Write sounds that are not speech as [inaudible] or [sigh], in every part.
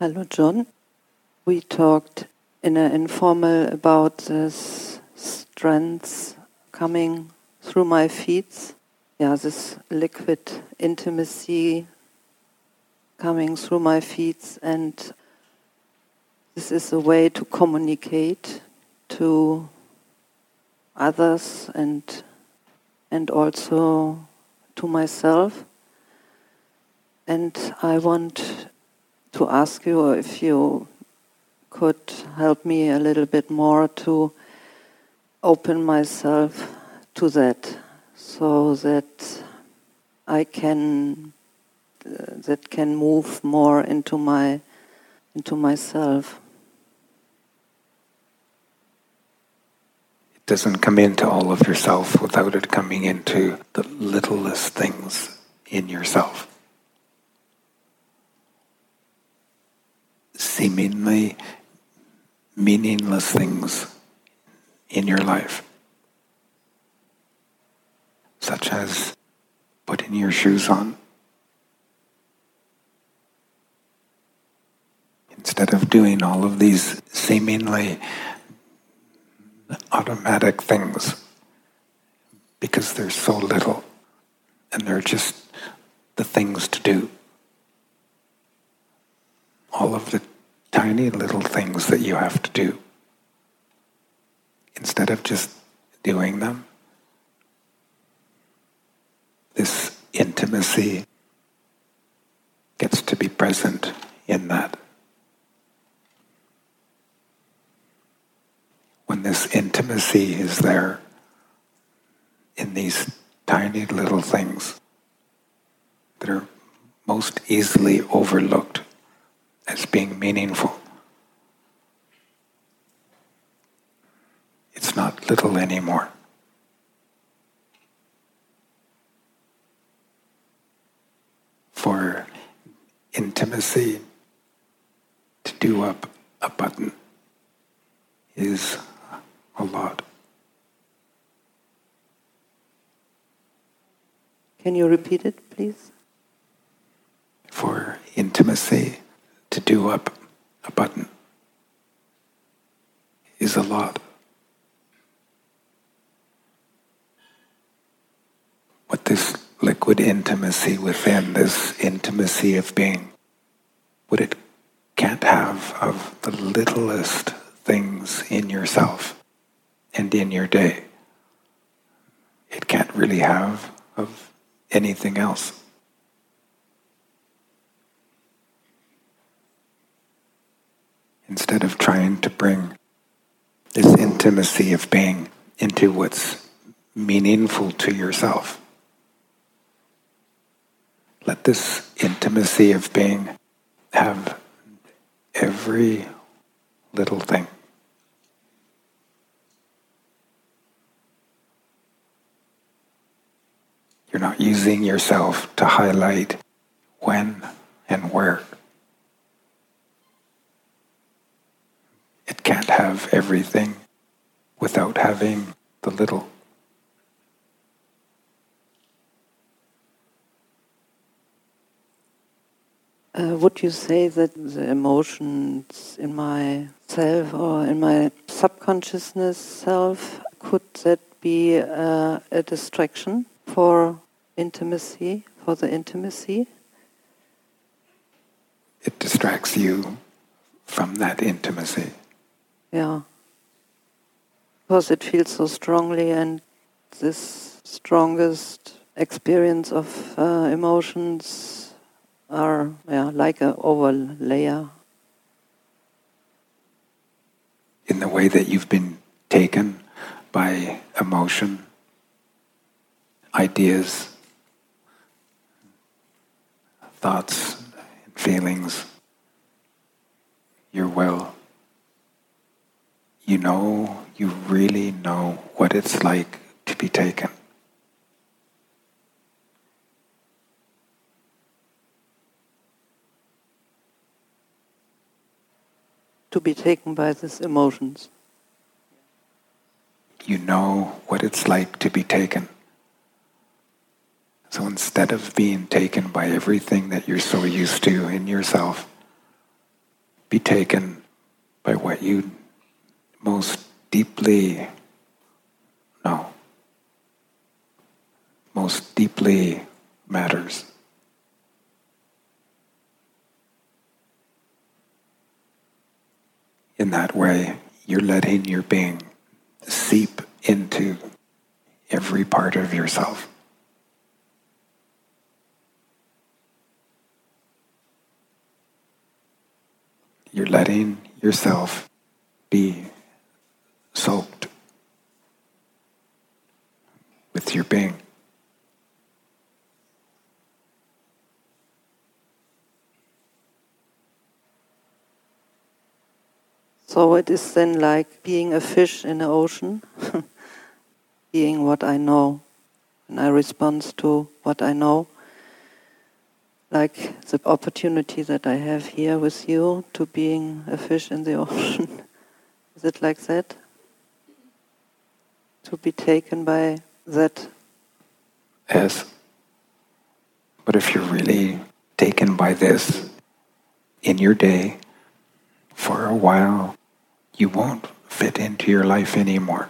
Hello, John. We talked in an informal about this strands coming through my feet. Yeah, this liquid intimacy coming through my feet, and this is a way to communicate to others and and also to myself. And I want to ask you if you could help me a little bit more to open myself to that so that I can uh, that can move more into my into myself. It doesn't come into all of yourself without it coming into the littlest things in yourself. Seemingly meaningless things in your life, such as putting your shoes on. Instead of doing all of these seemingly automatic things, because they're so little and they're just the things to do all of the tiny little things that you have to do. Instead of just doing them, this intimacy gets to be present in that. When this intimacy is there in these tiny little things that are most easily overlooked as being meaningful. It's not little anymore. For intimacy to do up a button is a lot. Can you repeat it, please? For intimacy to do up a button is a lot. What this liquid intimacy within, this intimacy of being, what it can't have of the littlest things in yourself and in your day. It can't really have of anything else. Instead of trying to bring this intimacy of being into what's meaningful to yourself. Let this intimacy of being have every little thing. You're not using yourself to highlight when and where. It can't have everything without having the little. Uh, would you say that the emotions in my self or in my subconsciousness self could that be uh, a distraction for intimacy, for the intimacy? It distracts you from that intimacy. Yeah. Because it feels so strongly, and this strongest experience of uh, emotions are yeah, like an overlayer. In the way that you've been taken by emotion, ideas, thoughts, feelings, your will you know, you really know what it's like to be taken. To be taken by these emotions. You know what it's like to be taken. So instead of being taken by everything that you're so used to in yourself, be taken by what you most deeply know, most deeply matters. In that way, you're letting your being seep into every part of yourself. You're letting yourself be soaked with your being. So it is then like being a fish in the ocean, [laughs] being what I know, and I respond to what I know. Like the opportunity that I have here with you to being a fish in the [laughs] ocean. is it like that? To be taken by that? Yes. But if you're really taken by this in your day for a while, you won't fit into your life anymore.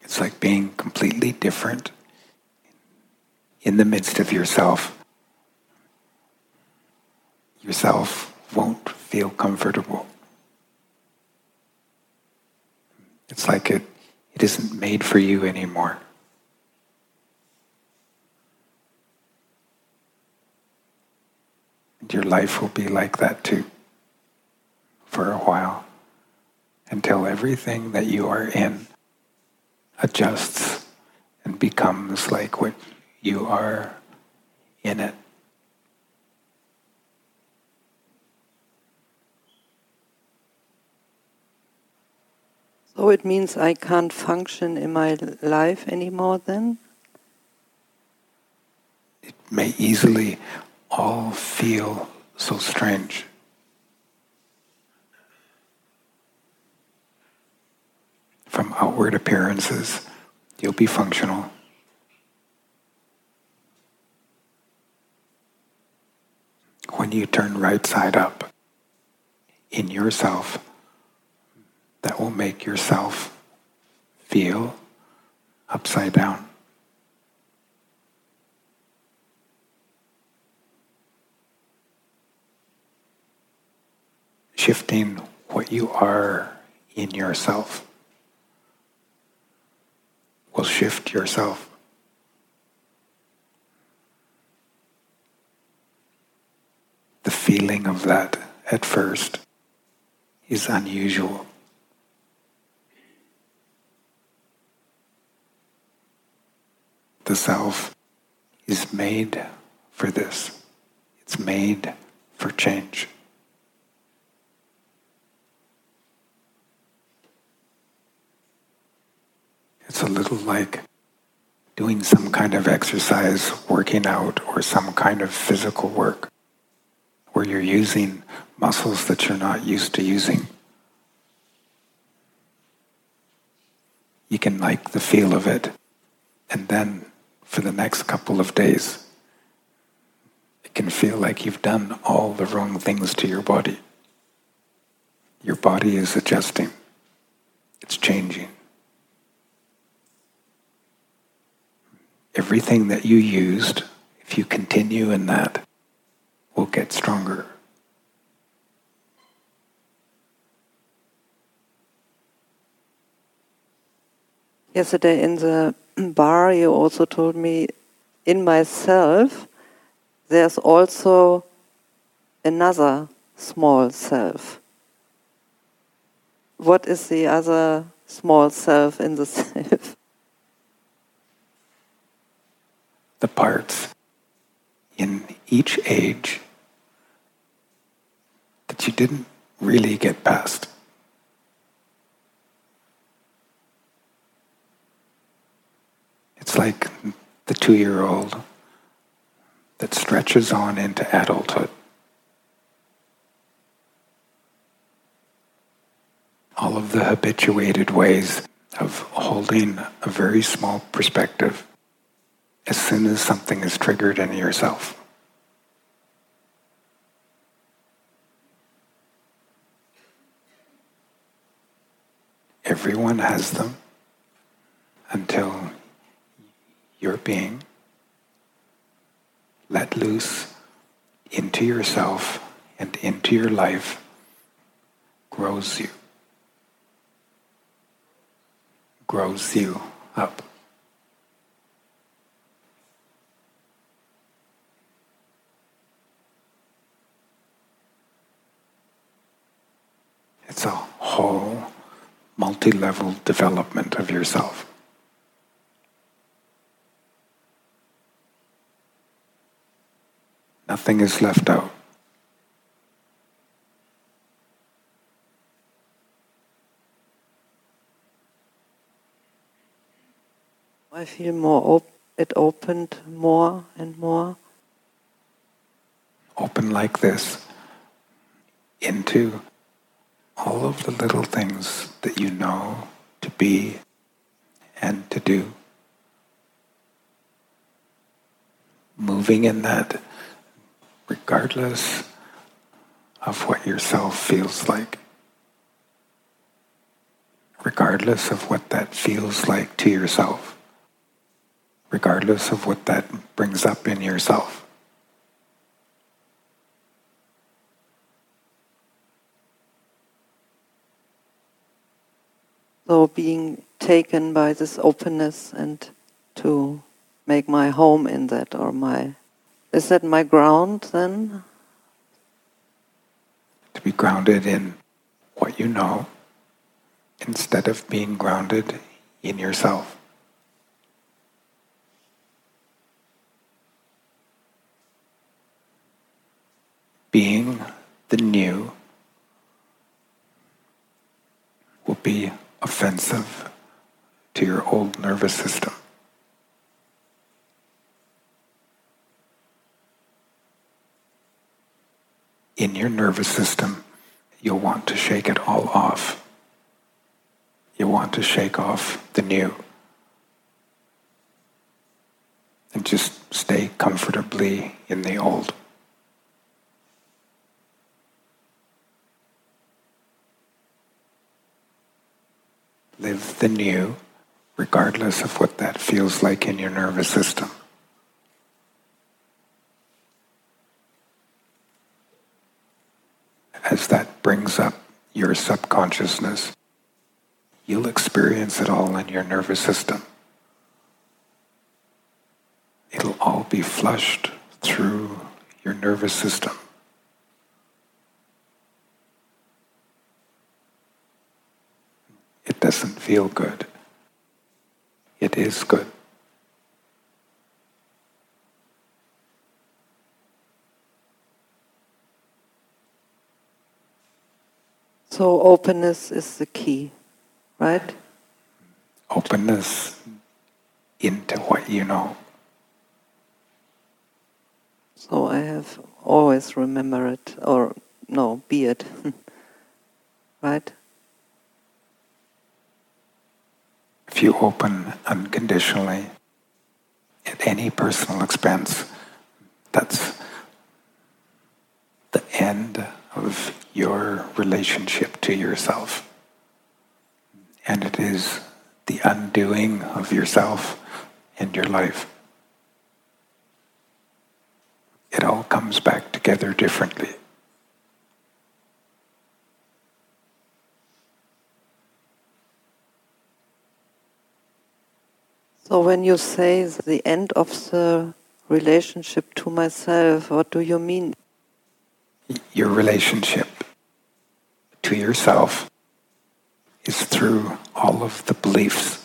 It's like being completely different in the midst of yourself. Yourself feel comfortable. It's like it, it isn't made for you anymore. And your life will be like that too for a while until everything that you are in adjusts and becomes like what you are in it. So it means I can't function in my life anymore then? It may easily all feel so strange. From outward appearances, you'll be functional. When you turn right side up in yourself, that will make yourself feel upside down. shifting what you are in yourself will shift yourself. The feeling of that at first is unusual. Self is made for this. It's made for change. It's a little like doing some kind of exercise, working out, or some kind of physical work where you're using muscles that you're not used to using. You can like the feel of it, and then for the next couple of days, it can feel like you've done all the wrong things to your body. Your body is adjusting, it's changing. everything that you used, if you continue in that, will get stronger. Yesterday in the bar, you also told me in myself there's also another small self. What is the other small self in the [laughs] self? the parts in each age that you didn't really get past. It's like the two year old that stretches on into adulthood. All of the habituated ways of holding a very small perspective as soon as something is triggered in yourself. Everyone has them until your being let loose into yourself and into your life grows you, grows you up. It's a whole multi-level development of yourself. Nothing is left out. I feel more op- it opened more and more. Open like this into all of the little things that you know to be and to do. Moving in that regardless of what yourself feels like. Regardless of what that feels like to yourself. Regardless of what that brings up in yourself. So being taken by this openness and to make my home in that or my is that my ground then? To be grounded in what you know instead of being grounded in yourself. Being the new will be offensive to your old nervous system. In your nervous system, you'll want to shake it all off. You'll want to shake off the new. And just stay comfortably in the old. Live the new, regardless of what that feels like in your nervous system. As that brings up your subconsciousness, you'll experience it all in your nervous system. It'll all be flushed through your nervous system. It doesn't feel good. It is good. So openness is the key, right? Openness into what you know. So I have always remember it, or no, be it, [laughs] right? If you open unconditionally at any personal expense, that's the end of your relationship to yourself. And it is the undoing of yourself and your life. It all comes back together differently. So when you say the end of the relationship to myself, what do you mean? Your relationship to yourself is through all of the beliefs,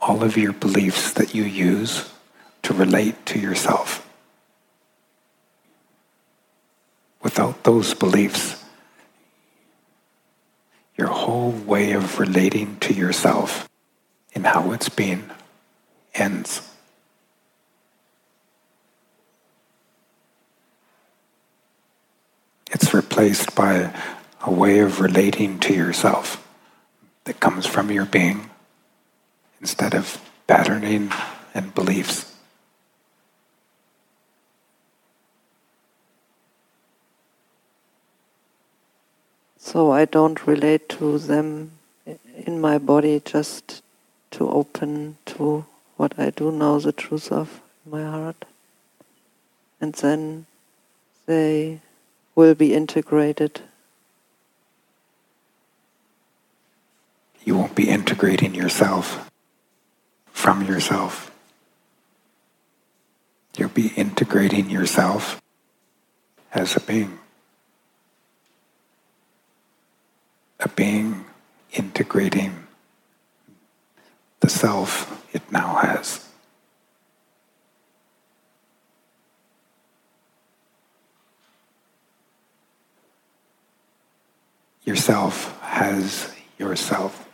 all of your beliefs that you use to relate to yourself. Without those beliefs, your whole way of relating to yourself and how it's been ends. It's replaced by a way of relating to yourself that comes from your being instead of patterning and beliefs. So I don't relate to them in my body just to open to what I do know the truth of in my heart. And then they will be integrated. You won't be integrating yourself from yourself. You'll be integrating yourself as a being. A being integrating the self it now has. Yourself has yourself.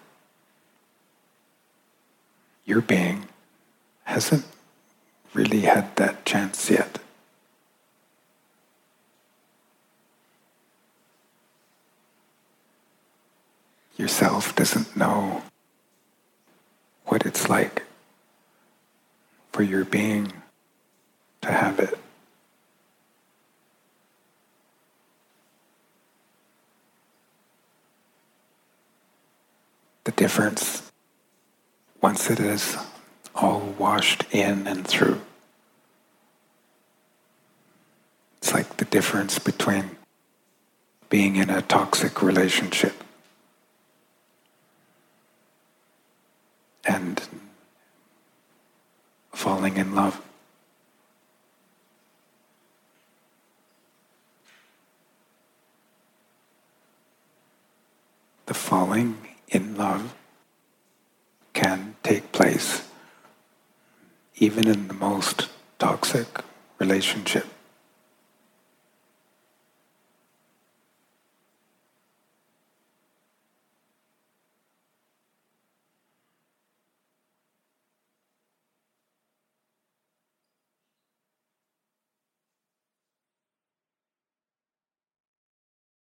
Your being hasn't really had that chance yet. Yourself doesn't know what it's like for your being to have it. The difference, once it is all washed in and through, it's like the difference between being in a toxic relationship and falling in love. The falling in love can take place even in the most toxic relationship.